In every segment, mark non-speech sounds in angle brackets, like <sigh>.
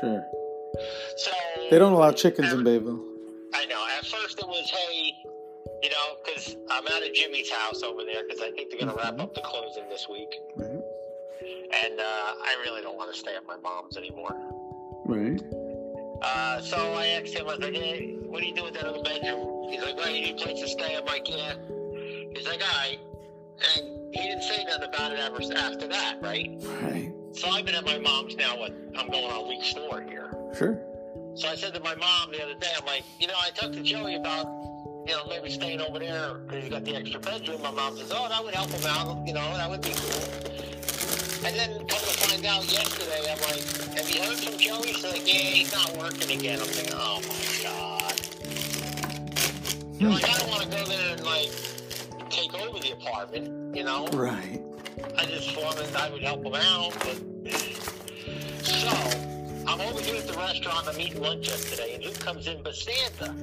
Sure. So They don't allow chickens in Bayville. I know. At first it was, hey, you know, because I'm at a Jimmy's house over there because I think they're going to wrap up the closing this week. Right. And uh, I really don't want to stay at my mom's anymore. Right. Uh, so I asked him, I was like, hey, what do you do with that other bedroom? He's like, well, you need a place to stay. I'm like, yeah. He's like, all right. And he didn't say nothing about it ever after that, right? Right. So I've been at my mom's now, what, I'm going on week four here. Sure. So I said to my mom the other day, I'm like, you know, I talked to Joey about, you know, maybe staying over there because he's got the extra bedroom. My mom says, oh, that would help him out. You know, that would be cool. And then come to find out yesterday, I'm like, have you heard from Joey? She's like, yeah, he's not working again. I'm thinking, oh my God. You know, like, I don't want to go there and, like, take over the apartment, you know? Right. I just thought that I would help him out, but so I'm over here at the restaurant. I'm eating lunch yesterday, and who comes in but Santa?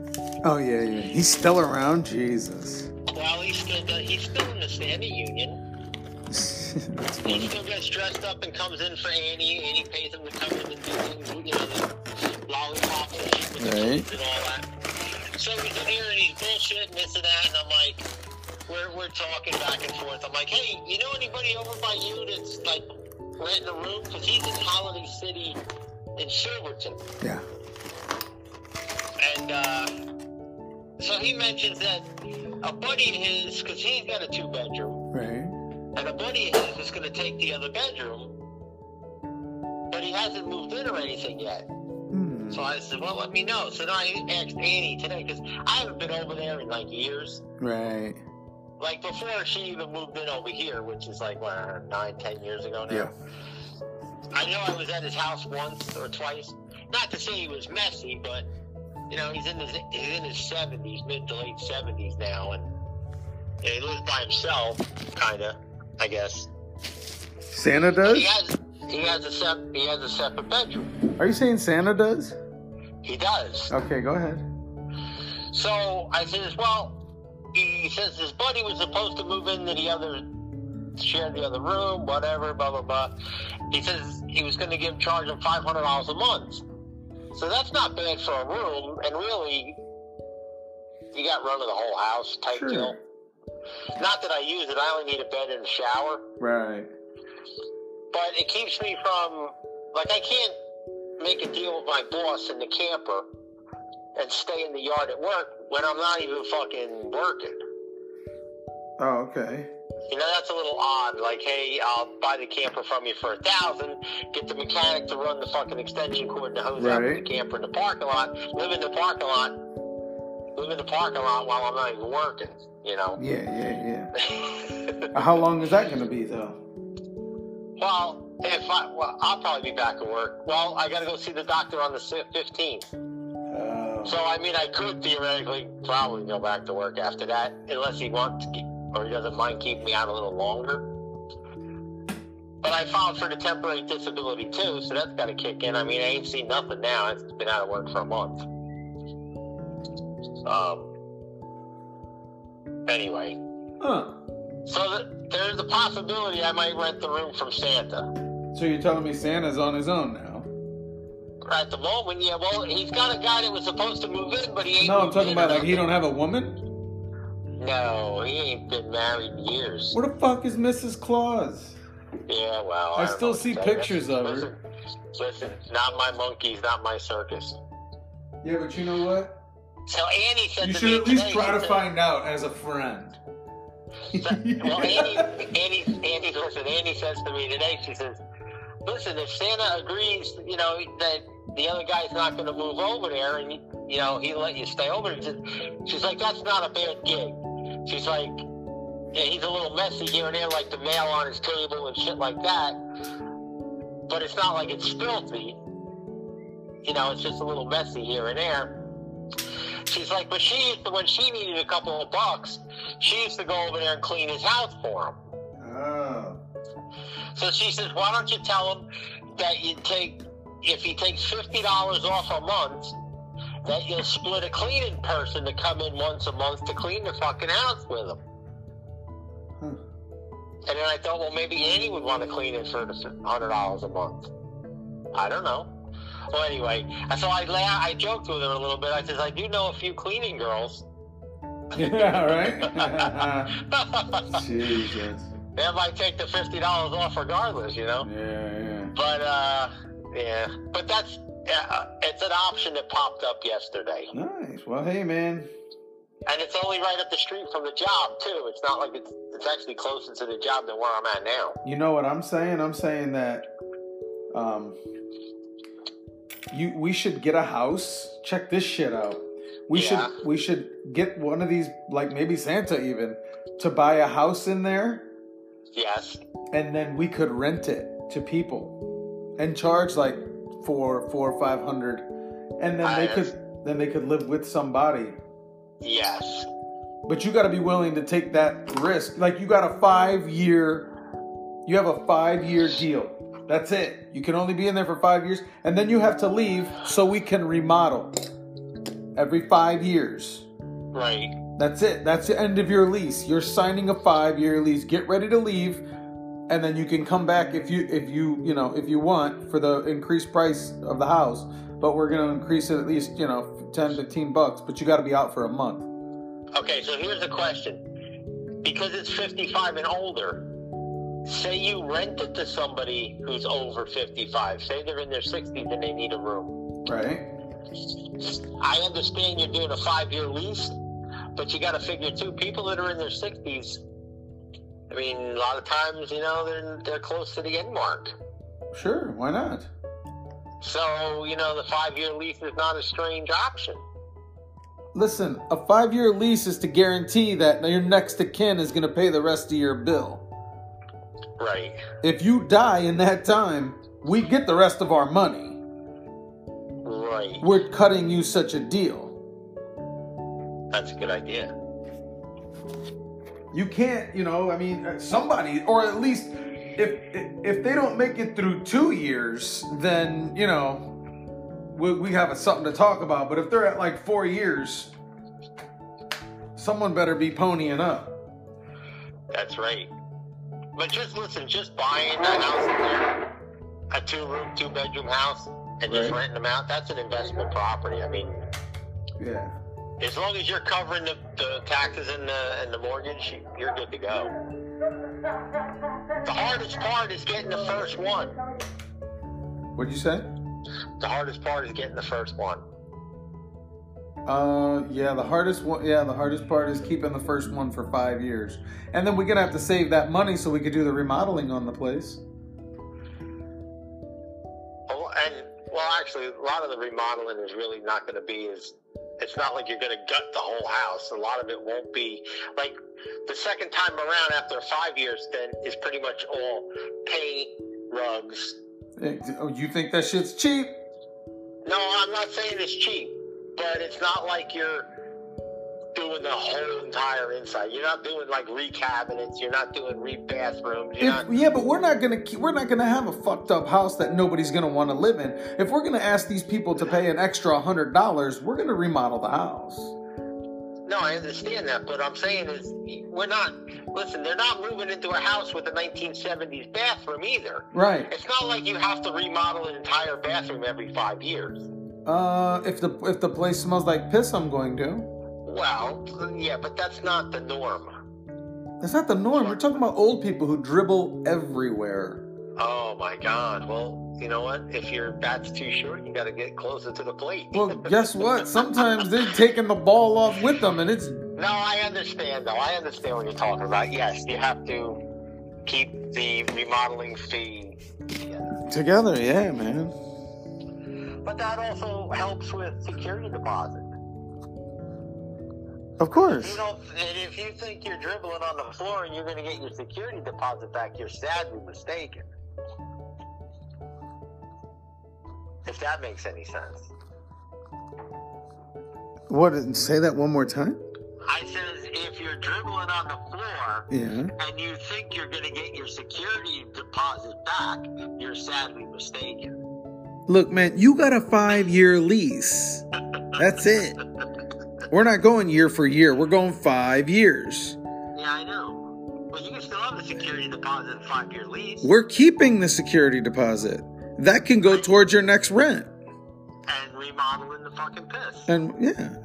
Oh yeah, yeah. He's still around. Jesus. Well, he's still he's still in the Santa Union. <laughs> He still gets dressed up and comes in for Annie. Annie pays him to come in and do things, you know, the lollipop and shit with the Right. kids and all that. So he's in here and he's bullshitting this and that, and I'm like, we're we're talking back and forth. I'm like, hey, you know anybody over by you that's like renting a room? Because he's in Holiday City in Silverton. Yeah. And uh, so he mentions that a buddy of his, because he's got a two bedroom, Right. and a buddy of his is going to take the other bedroom, but he hasn't moved in or anything yet. Hmm. So I said, well, let me know. So then I asked Annie today, because I haven't been over there in like years. Right. Like before she even moved in over here, which is like, what, nine, ten years ago now? Yeah. I know I was at his house once or twice. Not to say he was messy, but you know he's in his he's in his seventies, mid to late seventies now, and you know, he lives by himself, kind of, I guess. Santa does? he has he has a sep he has a separate bedroom. Are you saying Santa does? He does. Okay, go ahead. So I says, well, he says his buddy was supposed to move into the other, share the other room, whatever, blah blah blah. He says he was going to give charge of five hundred dollars a month. So that's not bad for a room, and really, you got run of the whole house type Sure. deal. Not that I use it; I only need a bed and a shower. Right. But it keeps me from, like, I can't make a deal with my boss in the camper and stay in the yard at work when I'm not even fucking working. Oh, okay. You know, that's a little odd. Like, hey, I'll buy the camper from you for a thousand, get the mechanic to run the fucking extension cord and the hose out the camper in the parking lot, live in the parking lot, live in the parking lot while I'm not even working, you know? Yeah, yeah, yeah. <laughs> How long is that going to be, though? well, if I, well, I'll probably be back at work. Well, I gotta go see the doctor on the 15th. So, I mean, I could theoretically probably go back to work after that, unless he wants to keep, or he doesn't mind keeping me out a little longer. But I filed for the temporary disability too, so that's got to kick in. I mean, I ain't seen nothing now. It's been out of work for a month. Um. Anyway, Huh. so th- there's a possibility I might rent the room from Santa. So you're telling me Santa's on his own now? At the moment, yeah. Well, he's got a guy that was supposed to move in, but he ain't. No, I'm talking about like he don't have a woman. No, he ain't been married in years. Where the fuck is Mrs. Claus? Yeah, well, I don't still see to tell you. pictures of her. listen, not my monkeys, not my circus. Yeah, but you know what? So Annie said You should at least today, try to said- find out as a friend. well, <laughs> Annie, Annie, Annie, listen, Annie says to me today, she says, listen, if Santa agrees, you know, that the other guy's not going to move over there and, you know, he'll let you stay over, she's, she's like, that's not a bad gig. She's like, yeah, he's a little messy here and there, like the mail on his table and shit like that, but it's not like it's filthy. You know, it's just a little messy here and there. She's like, but she used to, when she needed a couple of bucks, she used to go over there and clean his house for him. Oh. So she says, why don't you tell him that you take, if he takes $50 off a month, that you'll split a cleaning person to come in once a month to clean the fucking house with him. Huh. And then I thought, well, maybe Annie would want to clean it for the $100 a month. I don't know. Well, anyway, so I la- I joked with her a little bit. I says, I do know a few cleaning girls. <laughs> yeah, right. <laughs> Jesus. They might take the fifty dollars off regardless, you know. Yeah, yeah. But uh, yeah, but that's uh, it's an option that popped up yesterday, Nice. Well, hey, man. and it's only right up the street from the job too. It's not like it's it's actually closer to the job than where I'm at now. You know what I'm saying? I'm saying that um you we should get a house. Check this shit out. We Yeah. should we should get one of these like maybe Santa even to buy a house in there Yes, and then we could rent it to people and charge like four four or five hundred and then they could then they could live with somebody. yes, But you got to be willing to take that risk. Like you got a five year, you have a five year deal. That's it. You can only be in there for five years, and then you have to leave so we can remodel every five years. right. That's it. That's the end of your lease. You're signing a five year lease. Get ready to leave, and then you can come back if you if you you know if you want for the increased price of the house. But we're gonna increase it at least you know 10, 15 bucks. But you got to be out for a month. Okay, so here's the question: because it's 55 and older, say you rent it to somebody who's over 55. Say they're in their 60s and they need a room. Right. I understand you're doing a five-year lease, but you got to figure two People that are in their 60s, I mean, a lot of times, you know, they're they're close to the end mark. Sure. Why not? So, you know, the five-year lease is not a strange option. Listen, a five year lease is to guarantee that your next of kin is going to pay the rest of your bill. Right. If you die in that time, we get the rest of our money. Right. We're cutting you such a deal. That's a good idea. You can't, you know, I mean, uh, somebody, or at least if if they don't make it through two years, then, you know, we, we have something to talk about. But if they're at like four years, someone better be ponying up. That's right. But just listen, just buying a house there, a two room, two bedroom house, and just renting them out, that's an investment property. I mean, Yeah. As long as you're covering the, the taxes and the, and the mortgage, you're good to go. The hardest part is getting the first one. What'd you say? The hardest part is getting the first one. Uh, yeah, the hardest one. Yeah, the hardest part is keeping the first one for five years, and then we're gonna have to save that money so we could do the remodeling on the place. Oh, And well, actually, a lot of the remodeling is really not going to be as. It's not like you're going to gut the whole house. A lot of it won't be like the second time around after five years. Then is pretty much all paint, rugs. Oh, you think that shit's cheap? No, I'm not saying it's cheap, but it's not like you're doing the whole entire inside. You're not doing like re-cabinets. You're not doing re-bathrooms. If, not. yeah, but we're not gonna we're not gonna have a fucked up house that nobody's gonna want to live in. If we're gonna ask these people to pay an extra hundred dollars, we're gonna remodel the house. No, I understand that, but I'm saying is we're not. Listen, they're not moving into a house with a 1970s bathroom either. Right. It's not like you have to remodel an entire bathroom every five years. Uh, if the if the place smells like piss, I'm going to. Well, yeah, but that's not the norm. That's not the norm. We're talking about old people who dribble everywhere. Oh my God. Well, you know what? If your bat's too short, you got to get closer to the plate. Well, <laughs> guess what? Sometimes they're taking the ball off with them, and it's no, I understand though. I understand what you're talking about. Yes, you have to keep the remodeling fee. together. together. Yeah, man. But that also helps with security deposit. Of course. You don't, if you think you're dribbling on the floor and you're going to get your security deposit back, you're sadly mistaken. If that makes any sense. What? Say that one more time. I says if you're dribbling on the floor Yeah. and you think you're going to get your security deposit back, you're sadly mistaken. Look, man, you got a five year lease. That's it. We're not going year for year. We're going five years. Yeah, I know. But you can still have a security deposit and five year lease. We're keeping the security deposit. That can go towards your next rent. And remodeling the fucking piss. And yeah.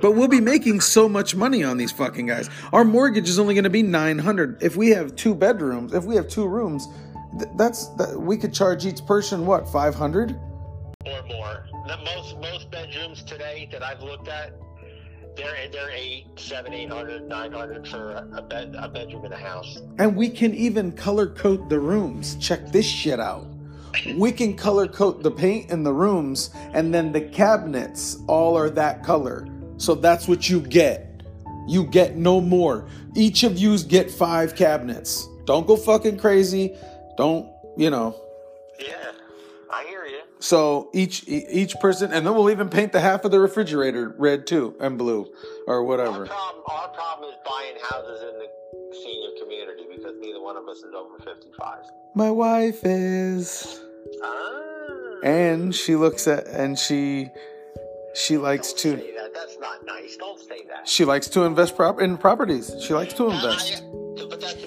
But we'll be making so much money on these fucking guys. Our mortgage is only going to be 900. If we have two bedrooms, if we have two rooms, th- that's that, we could charge each person what, 500? or more. The most most bedrooms today that I've looked at, they're they're eight, seven, eight hundred, nine hundred for a, bed a bedroom in a house. And we can even color code the rooms. Check this shit out. We can color code the paint in the rooms, and then the cabinets all are that color. So that's what you get. You get no more. Each of yous get five cabinets. Don't go fucking crazy. Don't, you know. Yeah, I hear you. So each each person, and then we'll even paint the half of the refrigerator red too, and blue, or Our whatever. problem our problem is buying houses in the senior community because neither one of us is over fifty five. My wife is. Ah. and she looks at and she she likes Don't to say that. That's not nice. Don't say that. she likes to invest prop in properties she likes to invest I- but that's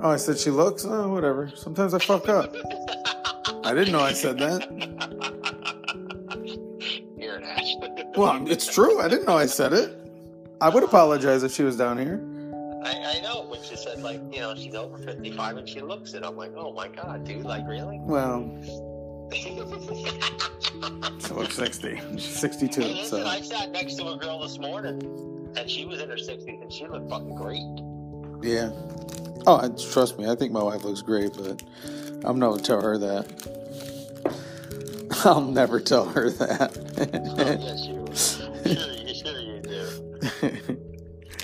oh i said she looks oh whatever. Sometimes i fuck up. I didn't know i said that. You're an ass. well it's true. I didn't know i said it. I would apologize if she was down here. I, I know when she said like you know she's over fifty five and she looks it, I'm like, oh my god, dude, like really? well <laughs> she looks 60 she's 62 Hey, listen, so I sat next to a girl this morning, and she was in her sixties, and she looked fucking great. Yeah oh and trust me i think my wife looks great but i'm not gonna tell her that <laughs> i'll never tell her that Oh, yes, you. Sure, sure you do.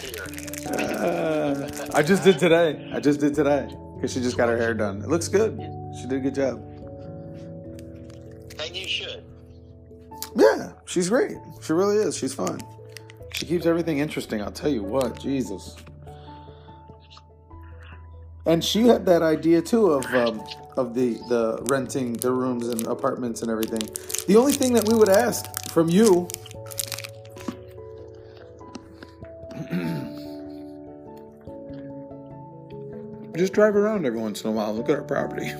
You're an ass. Uh, I just did today. I just did today because she just got her hair done. It looks good. She did a good job. And you should. Yeah, she's great. She really is. She's fun. She keeps everything interesting. I'll tell you what, Jesus. And she had that idea too of um, of the the renting the rooms and apartments and everything. The only thing that we would ask from you. <clears throat> Just drive around every once in a while. Look at our property. <laughs>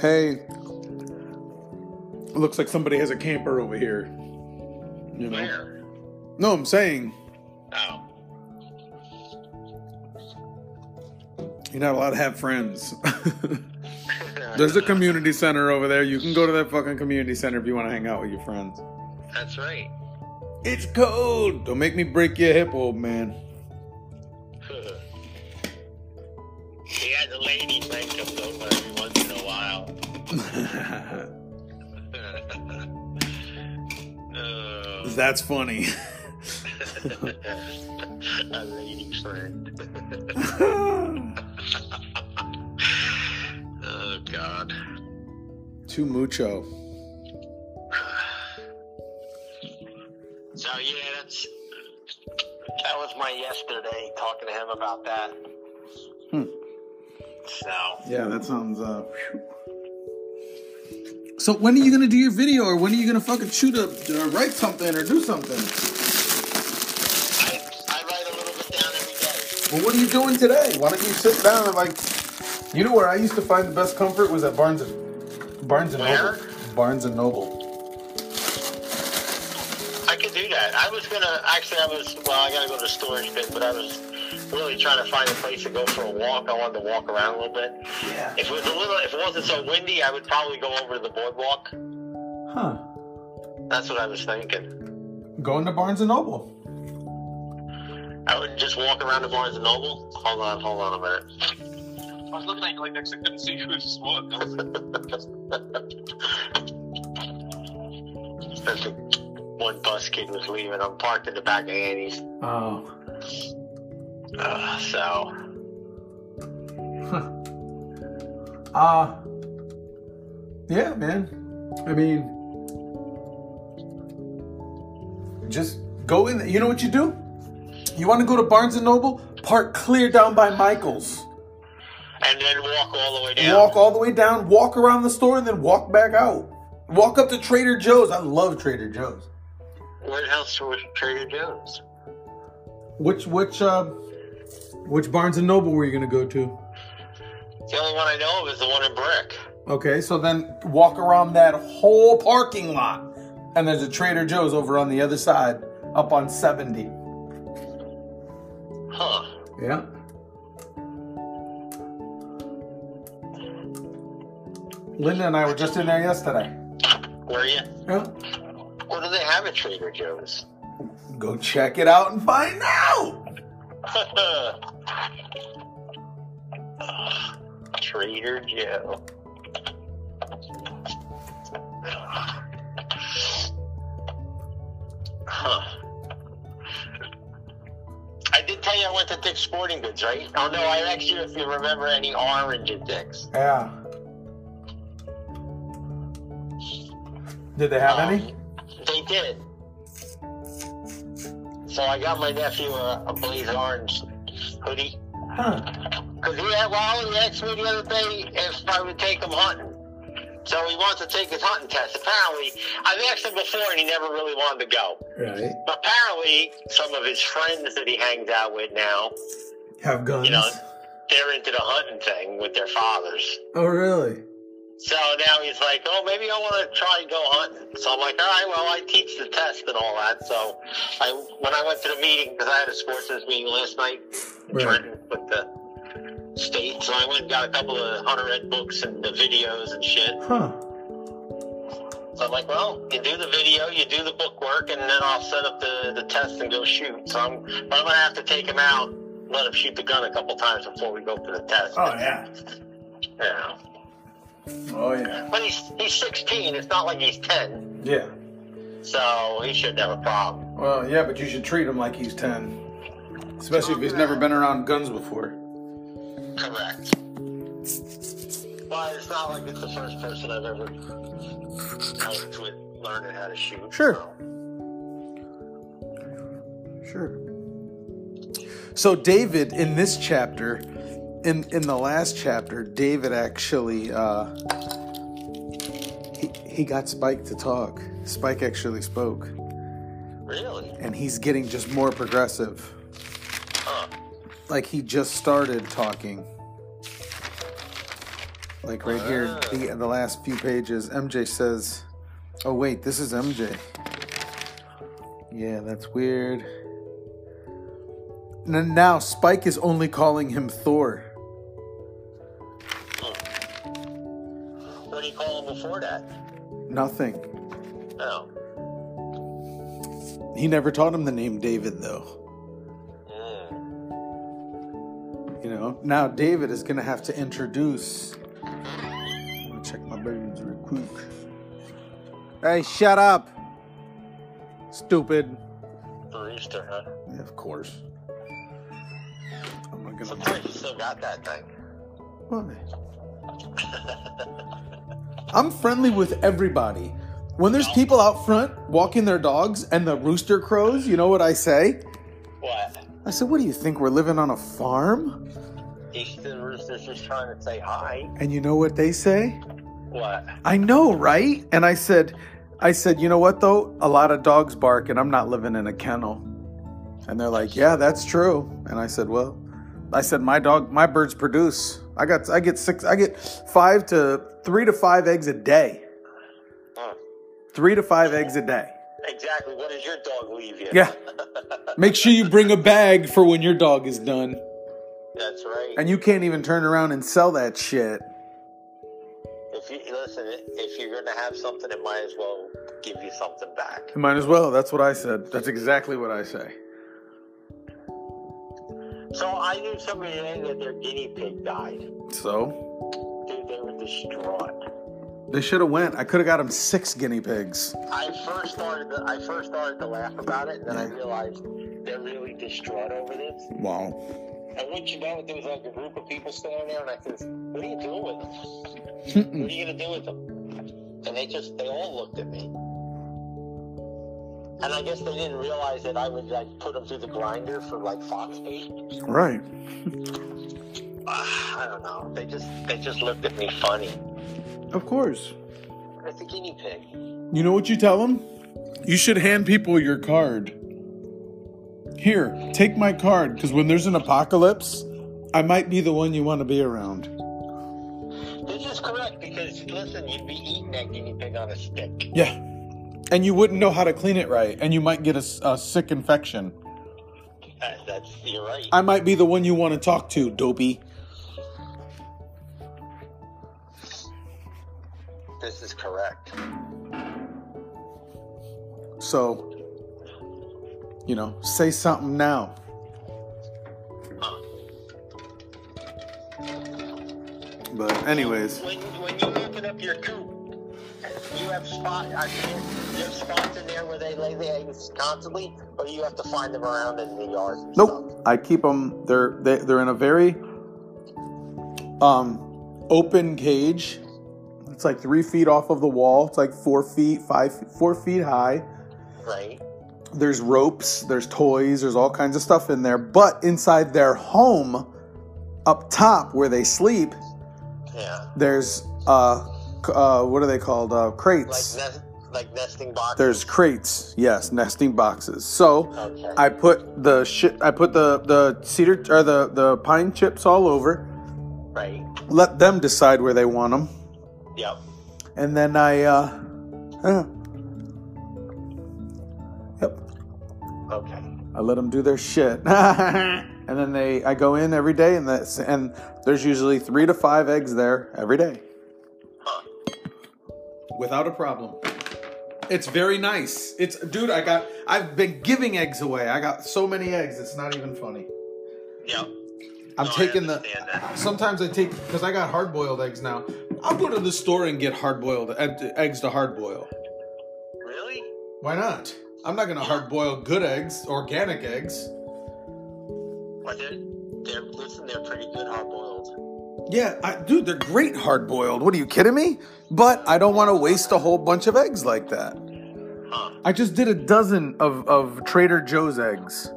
hey, looks like somebody has a camper over here. You know? No, I'm saying Oh. you're not allowed to have friends. <laughs> There's a community center over there. You can go to that fucking community center if you want to hang out with your friends. That's right. It's cold. Don't make me break your hip, old man. <laughs> he has a lady friend comes over every once in a while. <laughs> Uh, That's funny. <laughs> a lady friend. <laughs> oh God. Too mucho. So yeah, that's that was my yesterday talking to him about that. Hmm. So Yeah, that sounds. uh. So when are you gonna do your video, or when are you gonna fucking shoot a, or write something, or do something? Well, what are you doing today? Why don't you sit down and like, you know where I used to find the best comfort was at Barnes and Barnes and? Noble. Barnes and Noble. I could do that. I was gonna actually. I was well. I gotta go to the storage bit, but I was really trying to find a place to go for a walk. I wanted to walk around a little bit. Yeah. If it was a little, if it wasn't so windy, I would probably go over to the boardwalk. Huh. That's what I was thinking. Going to Barnes and Noble. I would just walk around the Barnes and Noble. Hold on, hold on a minute. I was looking at you like next. I couldn't see who this was. That's the one bus kid was leaving. I'm parked in the back of Annie's. Oh. Uh, so <laughs> Uh yeah, man. I mean just go in you know what you do? You want to go to Barnes and Noble? Park clear down by Michael's. and then walk all the way down. Walk all the way down, walk around the store, and then walk back out. Walk up to Trader Joe's. I love Trader Joe's. Where the hell's Trader Joe's? Which which uh Which Barnes and Noble were you gonna go to? The only one I know of is the one in Brick. Okay, so then walk around that whole parking lot, and there's a Trader Joe's over on the other side, up on 70. Huh. Yeah. Linda and I were just in there yesterday. Were you? Yeah. What do they have at Trader Joe's? Go check it out and find out. <laughs> Trader Joe. Huh. I tell you I went to Dick's Sporting Goods, right? Oh no, I asked you if you remember any orange at Dick's. Yeah. Did they have any? Um, They did. So I got my nephew a, a blaze orange hoodie. Huh. Because he had, well, he asked me the other day if I would take him hunting. So he wants to take his hunting test. Apparently, I've asked him before and he never really wanted to go. Right. But apparently, some of his friends that he hangs out with now, Have guns. you know, they're into the hunting thing with their fathers. oh, really? So now he's like, oh, maybe I want to try and go hunting. So I'm like, all right, well, I teach the test and all that. So I, when I went to the meeting, because I had a sportsman's meeting last night in Right. Trenton with the state, so I went and got a couple of hunter ed books and the videos and shit. Huh. So I'm like, well, you do the video, you do the book work, and then I'll set up the, the test and go shoot. So I'm, but I'm gonna have to take him out, let him shoot the gun a couple times before we go for the test. Oh, yeah. Yeah. Oh, yeah. But he's he's 16. It's not like he's 10. Yeah. So he shouldn't have a problem. Well, yeah, but you should treat him like he's 10. Especially if he's never been around guns before. Correct. But it's not like it's the first person I've ever helped with learning how to shoot. Sure. so. Sure. So David in this chapter, in in the last chapter, David actually uh he, he got Spike to talk. Spike actually spoke. Really? And he's getting just more progressive. Like he just started talking. Like right here, ah. the, the last few pages, MJ says, Oh wait, this is MJ. Yeah, that's weird. Now Spike is only calling him Thor. What do you call him before that? Nothing. Oh. He never taught him the name David though. Know. Now David is gonna have to introduce. Let me check my birds real quick. Hey, shut up. Stupid. Rooster, huh? Yeah, of course. I'm not gonna. you still got that thing. Why? I'm friendly with everybody. When there's people out front walking their dogs and the rooster crows, you know what I say? What? I said, What do you think? We're living on a farm? Rooster's just trying to say hi. And you know what they say? What? I know, right? And I said, I said, you know what though? A lot of dogs bark and I'm not living in a kennel. And they're like, yeah, that's true. And I said, well, I said, my dog, my birds produce. I got, I get six, I get five to three to five eggs a day. Huh. Three to five eggs a day. Exactly. What does your dog leave you? Yeah. <laughs> Make sure you bring a bag for when your dog is done. That's right. And you can't even turn around and sell that shit. If you listen, if you're gonna have something, it might as well give you something back. Might as well. That's what I said. That's exactly what I say. So I knew somebody today that their guinea pig died. So Dude, they were distraught. they should have went. I could have got them six guinea pigs. I first started to, I first started to laugh about it, and then I realized they're really distraught over this. Wow. And wouldn't you know it, there was like a group of people standing there, and I said, "What are you doing with them? What are you gonna do with them?" And they just, they all looked at me. And I guess they didn't realize that I would like put them through the grinder for like fox bait. Right. <sighs> I don't know. They just, they just looked at me funny. Of course. It's a guinea pig. You know what you tell them? You should hand people your card. Here, take my card, because when there's an apocalypse, I might be the one you want to be around. This is correct because listen, you'd be eating that guinea pig on a stick. Yeah. And you wouldn't know how to clean it right, and you might get a sick infection. Uh, that's you're right. I might be the one you want to talk to, dopey. This is correct. So, you know, say something now. But, anyways, When when you open up your coop, you have spot. I mean, you have spots in there where they lay the eggs constantly, or you have to find them around in the yard. nope. I keep them. They're they, they're in a very um open cage. It's like three feet off of the wall. It's like four feet, five, four feet high. Right. There's ropes, there's toys, there's all kinds of stuff in there. But inside their home, up top where they sleep, Yeah. there's uh, uh what are they called? Uh, Like crates. like nesting boxes. There's crates. Yes, nesting boxes. So Okay. I put the shit. I put the the cedar or the the pine chips all over. right. Let them decide where they want them, Yep. and then I. uh Okay. I let them do their shit, <laughs> and then they. I go in every day, and that's and there's usually three to five eggs there every day, Huh. without a problem. It's very nice. It's dude. I got. I've been giving eggs away. I got so many eggs. It's not even funny. Yep. I'm No, taking the. that. Sometimes I take because I got hard boiled eggs now. I'll go to the store and get hard boiled eggs to hard boil. Really? Why not? I'm not gonna hard boil good eggs, organic eggs. Well, they're, they're listen. They're pretty good hard boiled. Yeah, I, dude, they're great hard boiled. What are you kidding me? But I don't want to waste a whole bunch of eggs like that. Huh. I just did a dozen of, of Trader Joe's eggs.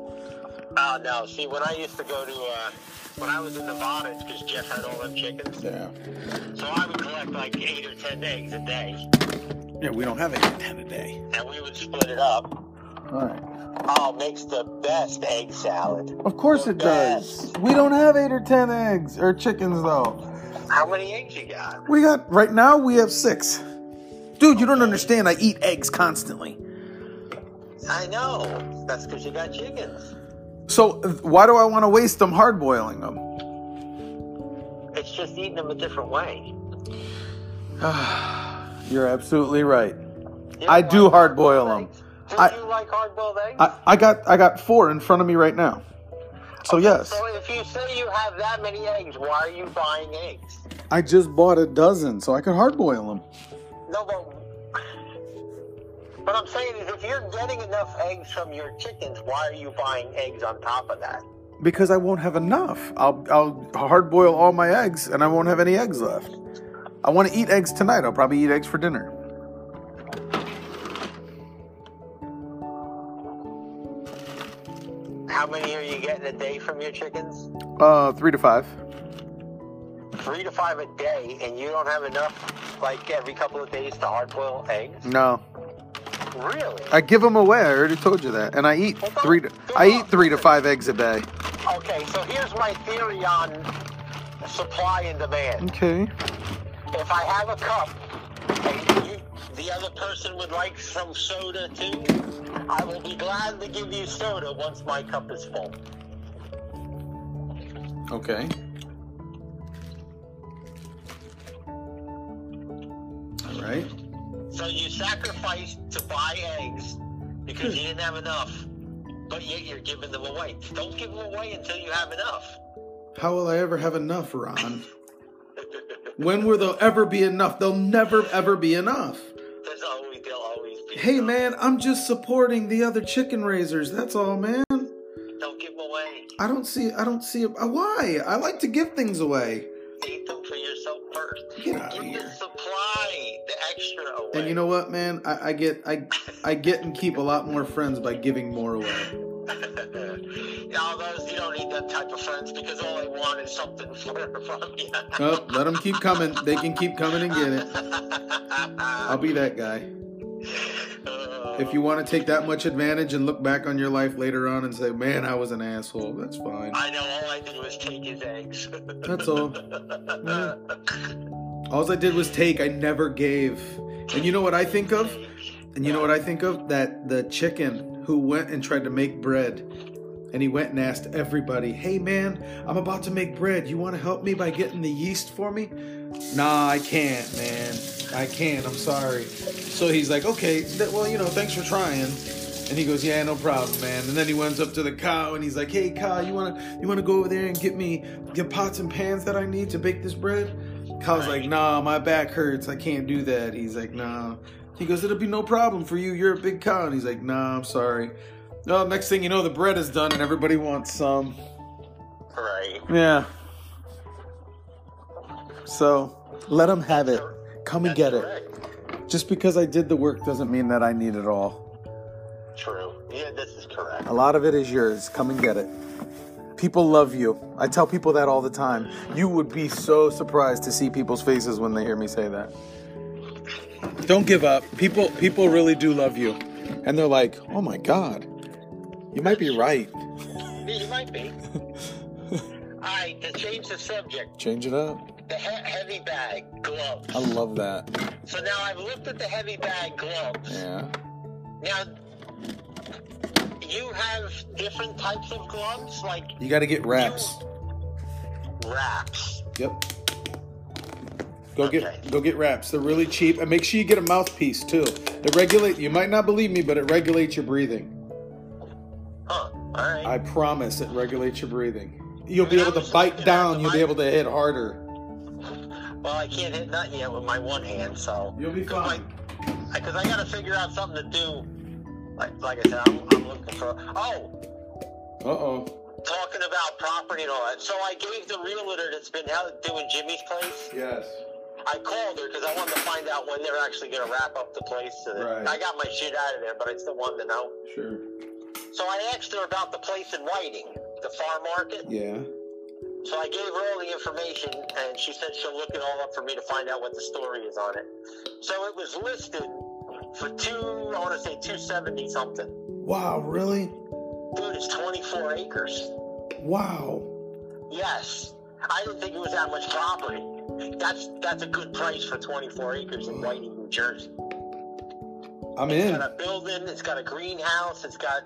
Oh no! See, when I used to go to, uh, when I was in Nevada, it's because Jeff had all them chickens, Yeah. so I would collect like eight or ten eggs a day, Yeah, we don't have eight or ten a day. and we would split it up. All right. Oh, it makes the best egg salad. Of course The it does. We don't have eight or ten eggs or chickens though. How many eggs you got? We got right now we have six. Dude, you don't understand. I eat eggs constantly. I know. That's because you got chickens. So why do I want to waste them hard boiling them? It's just eating them a different way. <sighs> <sighs> <sighs> You're absolutely right. You I do hard boil hard-boiled 'em. Do I- you like hard-boiled eggs? I, I got I got four in front of me right now. So yes, So if you say you have that many eggs, why are you buying eggs? I just bought a dozen so I could hard boil them. No, but what I'm saying is, if you're getting enough eggs from your chickens, why are you buying eggs on top of that? Because I won't have enough. I'll I'll hard boil all my eggs and I won't have any eggs left. I want to eat eggs tonight. I'll probably eat eggs for dinner. How many are you getting a day from your chickens? Uh, three to five. Three to five a day, and you don't have enough, like every couple of days, to hard boil eggs? No, Really? I give them away. I already told you that, and I eat three. To, I eat three to five eggs a day. Okay, so here's my theory on supply and demand. Okay. If I have a cup and you, the other person would like some soda too, I will be glad to give you soda once my cup is full. Okay. All right. So you sacrificed to buy eggs because you didn't have enough, but yet you're giving them away. Don't give them away until you have enough. How will I ever have enough, Ron? When will there ever be enough? There'll never ever be enough. There's always, there'll always be. Hey enough. man, I'm just supporting the other chicken raisers. That's all, man. Don't give them away. I don't see. I don't see. uh, Why? I like to give things away. Eat them for yourself first. Get out Give here. the supply, the extra away. And you know what, man? I, I get. I I get and keep a lot more friends by giving more away. <laughs> All those you don't need that type of friends because all they want is something <laughs> for, from you. Oh, let them keep coming. They can keep coming and get it. <laughs> I'll be that guy. Uh, If you want to take that much advantage and look back on your life later on and say, "Man, I was an asshole," that's fine. I know all I did was take his eggs. That's all. Yeah. All I did was take. I never gave. And you know what I think of? And you know what I think of? That the chicken who went and tried to make bread. And he went and asked everybody, Hey man, I'm about to make bread. You want to help me by getting the yeast for me? Nah, I can't, man. I can't. I'm sorry. So he's like, Okay, th- well, you know, thanks for trying. And he goes, "Yeah, no problem, man." And then he went up to the cow and he's like, "Hey, cow, you wanna you wanna go over there and get me the pots and pans that I need to bake this bread?" Cow's like, "Nah, my back hurts. I can't do that." He's like, "Nah." He goes, "It'll be no problem for you. You're a big cow." And he's like, "Nah, I'm sorry." Well, next thing you know, the bread is done and everybody wants some. right. Yeah. So let them have it. Come and That's get it. Just because I did the work doesn't mean that I need it all. True. Yeah, this is correct. A lot of it is yours. Come and get it. People love you. I tell people that all the time. You would be so surprised to see people's faces when they hear me say that. Don't give up. People people really do love you. And they're like, "Oh my god. You might be right." You might be. <laughs> All right, to change the subject, Change it up. the he- heavy bag gloves. I love that. So now I've looked at the heavy bag gloves. Yeah. Now, you have different types of gloves, like You got to get wraps. wraps. Yep. Go Okay. get go get wraps. They're really cheap, and make sure you get a mouthpiece too. It regulate. You might not believe me, but it regulates your breathing. Huh. All right. I promise it regulates your breathing. You'll I be I able to bite down. You'll be able to hit harder. well, I can't hit nothing yet with my one hand, so. You'll be fine. Because I got to figure out something to do. Like, like I said, I'm, I'm looking for. Oh, Uh oh. talking about property and all that. So I gave the realtor that's been out doing Jimmy's place. Yes. I called her because I wanted to find out when they're actually going to wrap up the place. So Right. I got my shit out of there, but I still wanted to know. Sure. So I asked her about the place in Whiting, the farm market. Yeah. So I gave her all the information, and she said she'll look it all up for me to find out what the story is on it. So it was listed for two, I want to say two seventy something. Wow. Really? Dude, it's twenty four acres. Wow. Yes, I didn't think it was that much property. That's that's a good price for twenty four acres in Whiting, New Jersey. I'm It's in. It's got a building, it's got a greenhouse, it's got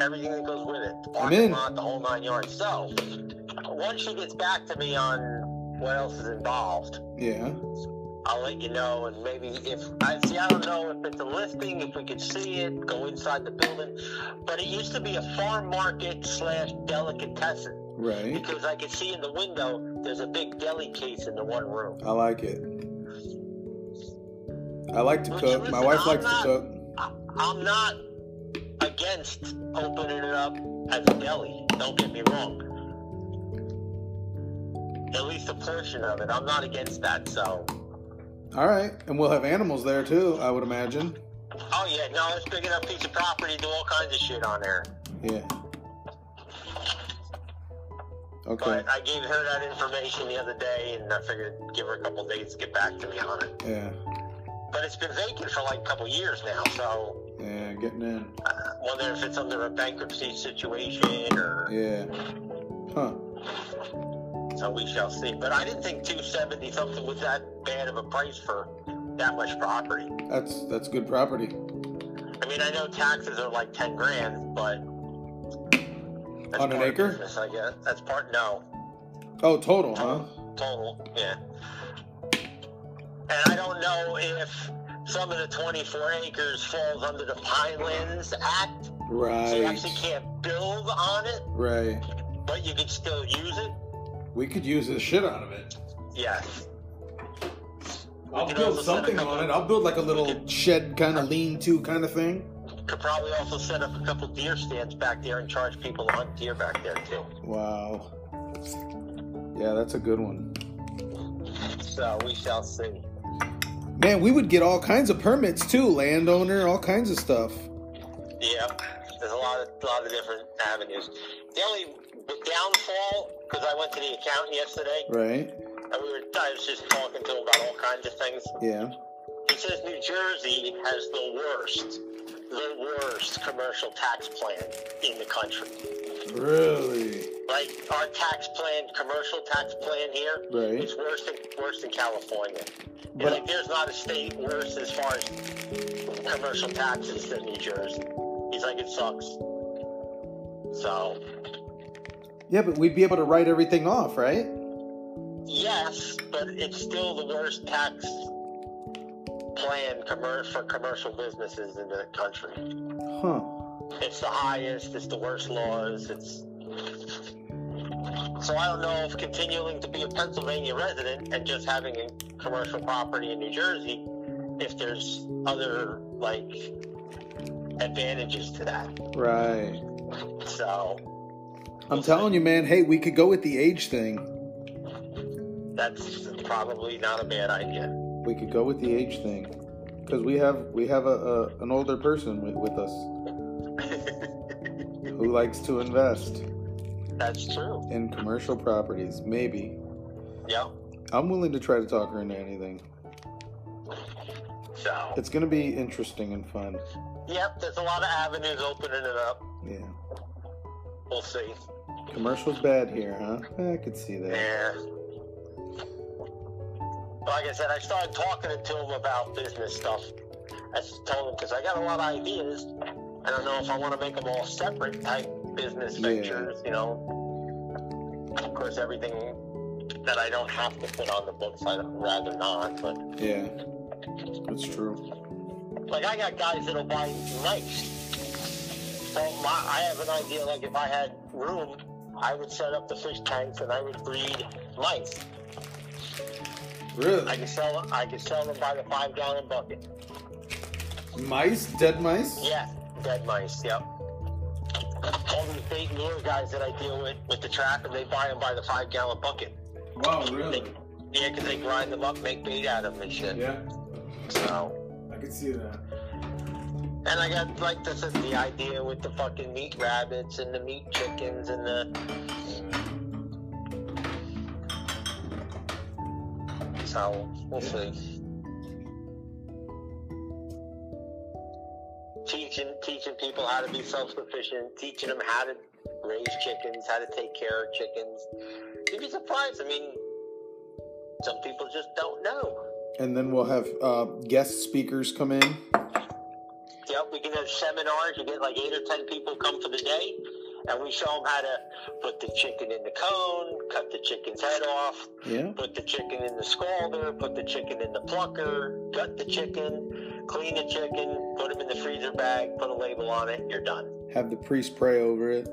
everything that goes with it. I'm in. lot, the whole nine yards. So once she gets back to me on what else is involved. Yeah. I'll let you know, and maybe if I see, I don't know if it's a listing, if we could see it, go inside the building. But it used to be a farm market slash delicatessen Right. because I could see in the window there's a big deli case in the one room. I like it. I like to cook. listen, My wife I'm likes not- to cook. I, I'm not against opening it up as a deli. Don't get me wrong. At least a portion of it. I'm not against that. So, All right, and we'll have animals there too. I would imagine. oh yeah, no, it's big enough piece of property to do all kinds of shit on there. Yeah. Okay. But I gave her that information the other day, and I figured give her a couple days to get back to me on it. Yeah. But it's been vacant for like a couple years now, so Yeah. Getting in. I wonder if it's under a bankruptcy situation or Yeah. Huh. so we shall see. But I didn't think 270 something was that bad of a price for that much property. That's that's good property. I mean, I know taxes are like 10 grand, but that's On an part of acre? business, I guess that's part. No, Oh, total, huh? total, yeah. And I don't know if some of the 24 acres falls under the Pinelands Act, Right. so you actually can't build on it, Right. but you can still use it. We could use the shit out of it. Yes. I'll build also set a something on it. I'll build like a little shed kind of lean-to kind of thing. Could probably also set up a couple deer stands back there and charge people to hunt deer back there too. Wow. Yeah, that's a good one. So we shall see. Man, we would get all kinds of permits too, landowner, all kinds of stuff. Yeah, there's a lot of lot of different avenues. The only downfall, because I went to the accountant yesterday, Right? and we were I was just talking to him about all kinds of things. Yeah. He says New Jersey has the worst, the worst commercial tax plan in the country. Really? Like our tax plan, commercial tax plan here, Right. is worse than worse than California. But- like, there's not a state worse as far as commercial taxes than New Jersey. He's like, it sucks. So, Yeah, but we'd be able to write everything off, right? yes, but it's still the worst tax plan commer- for commercial businesses in the country. Huh. It's the highest. It's the worst laws. It's so I don't know if continuing to be a Pennsylvania resident and just having a commercial property in New Jersey, if there's other like advantages to that. Right. So I'm telling you, man. Hey, we could go with the age thing. that's probably not a bad idea. We could go with the age thing because we have we have a, a an older person with, with us <laughs> who likes to invest That's true. in commercial properties. Maybe Yeah. I'm willing to try to talk her into anything. So It's gonna be interesting and fun. yep, there's a lot of avenues opening it up. Yeah. We'll see. Commercials bad here, huh? I could see that. Yeah. Like I said, I started talking to him about business stuff. I told him because I got a lot of ideas. I don't know if I want to make them all separate type business Yeah. ventures. You know, of course, everything that I don't have to put on the books, I'd rather not. But Yeah. That's true. like, I got guys that'll buy mice. So my, I have an idea. Like, if I had room, I would set up the fish tanks and I would breed mice. I can sell them. I can sell them by the five gallon bucket. Mice? Dead mice? Yeah, dead mice. Yep. All these bait and lure guys that I deal with with the trap, and they buy them by the five gallon bucket. Wow, They, yeah, because they grind them up, make bait out of them and shit. Yeah, So, I can see that. and I got like this is the idea with the fucking meat rabbits and the meat chickens and the. So we'll Yeah. see. Teaching teaching people how to be self sufficient, teaching them how to raise chickens, how to take care of chickens. You'd be surprised. I mean, some people just don't know. And then we'll have uh, guest speakers come in. Yep, we can have seminars. You get like eight or ten people come for the day, and we show them how to put the chicken in the cone, cut the chicken's head off, Yeah. put the chicken in the scalder, put the chicken in the plucker, gut the chicken, clean the chicken, put them in the freezer bag, put a label on it. You're done. Have the priest pray over it.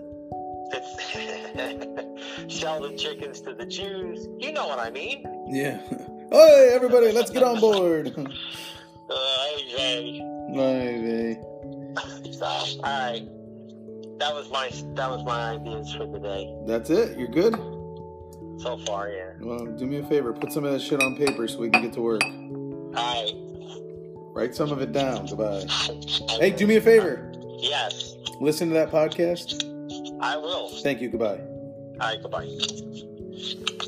<laughs> Sell the chickens to the Jews. You know what I mean? Yeah. <laughs> Hey, everybody, let's get on board. <laughs> Uh, hey, Maybe. so, all right. That was my that was my ideas for the day. That's it. You're good. So far, yeah. Well, do me a favor. Put some of that shit on paper so we can get to work. All right. Write some of it down. Goodbye. <laughs> Hey, do me a favor. Yes, Listen to that podcast. I will. Thank you. Goodbye. All right, goodbye.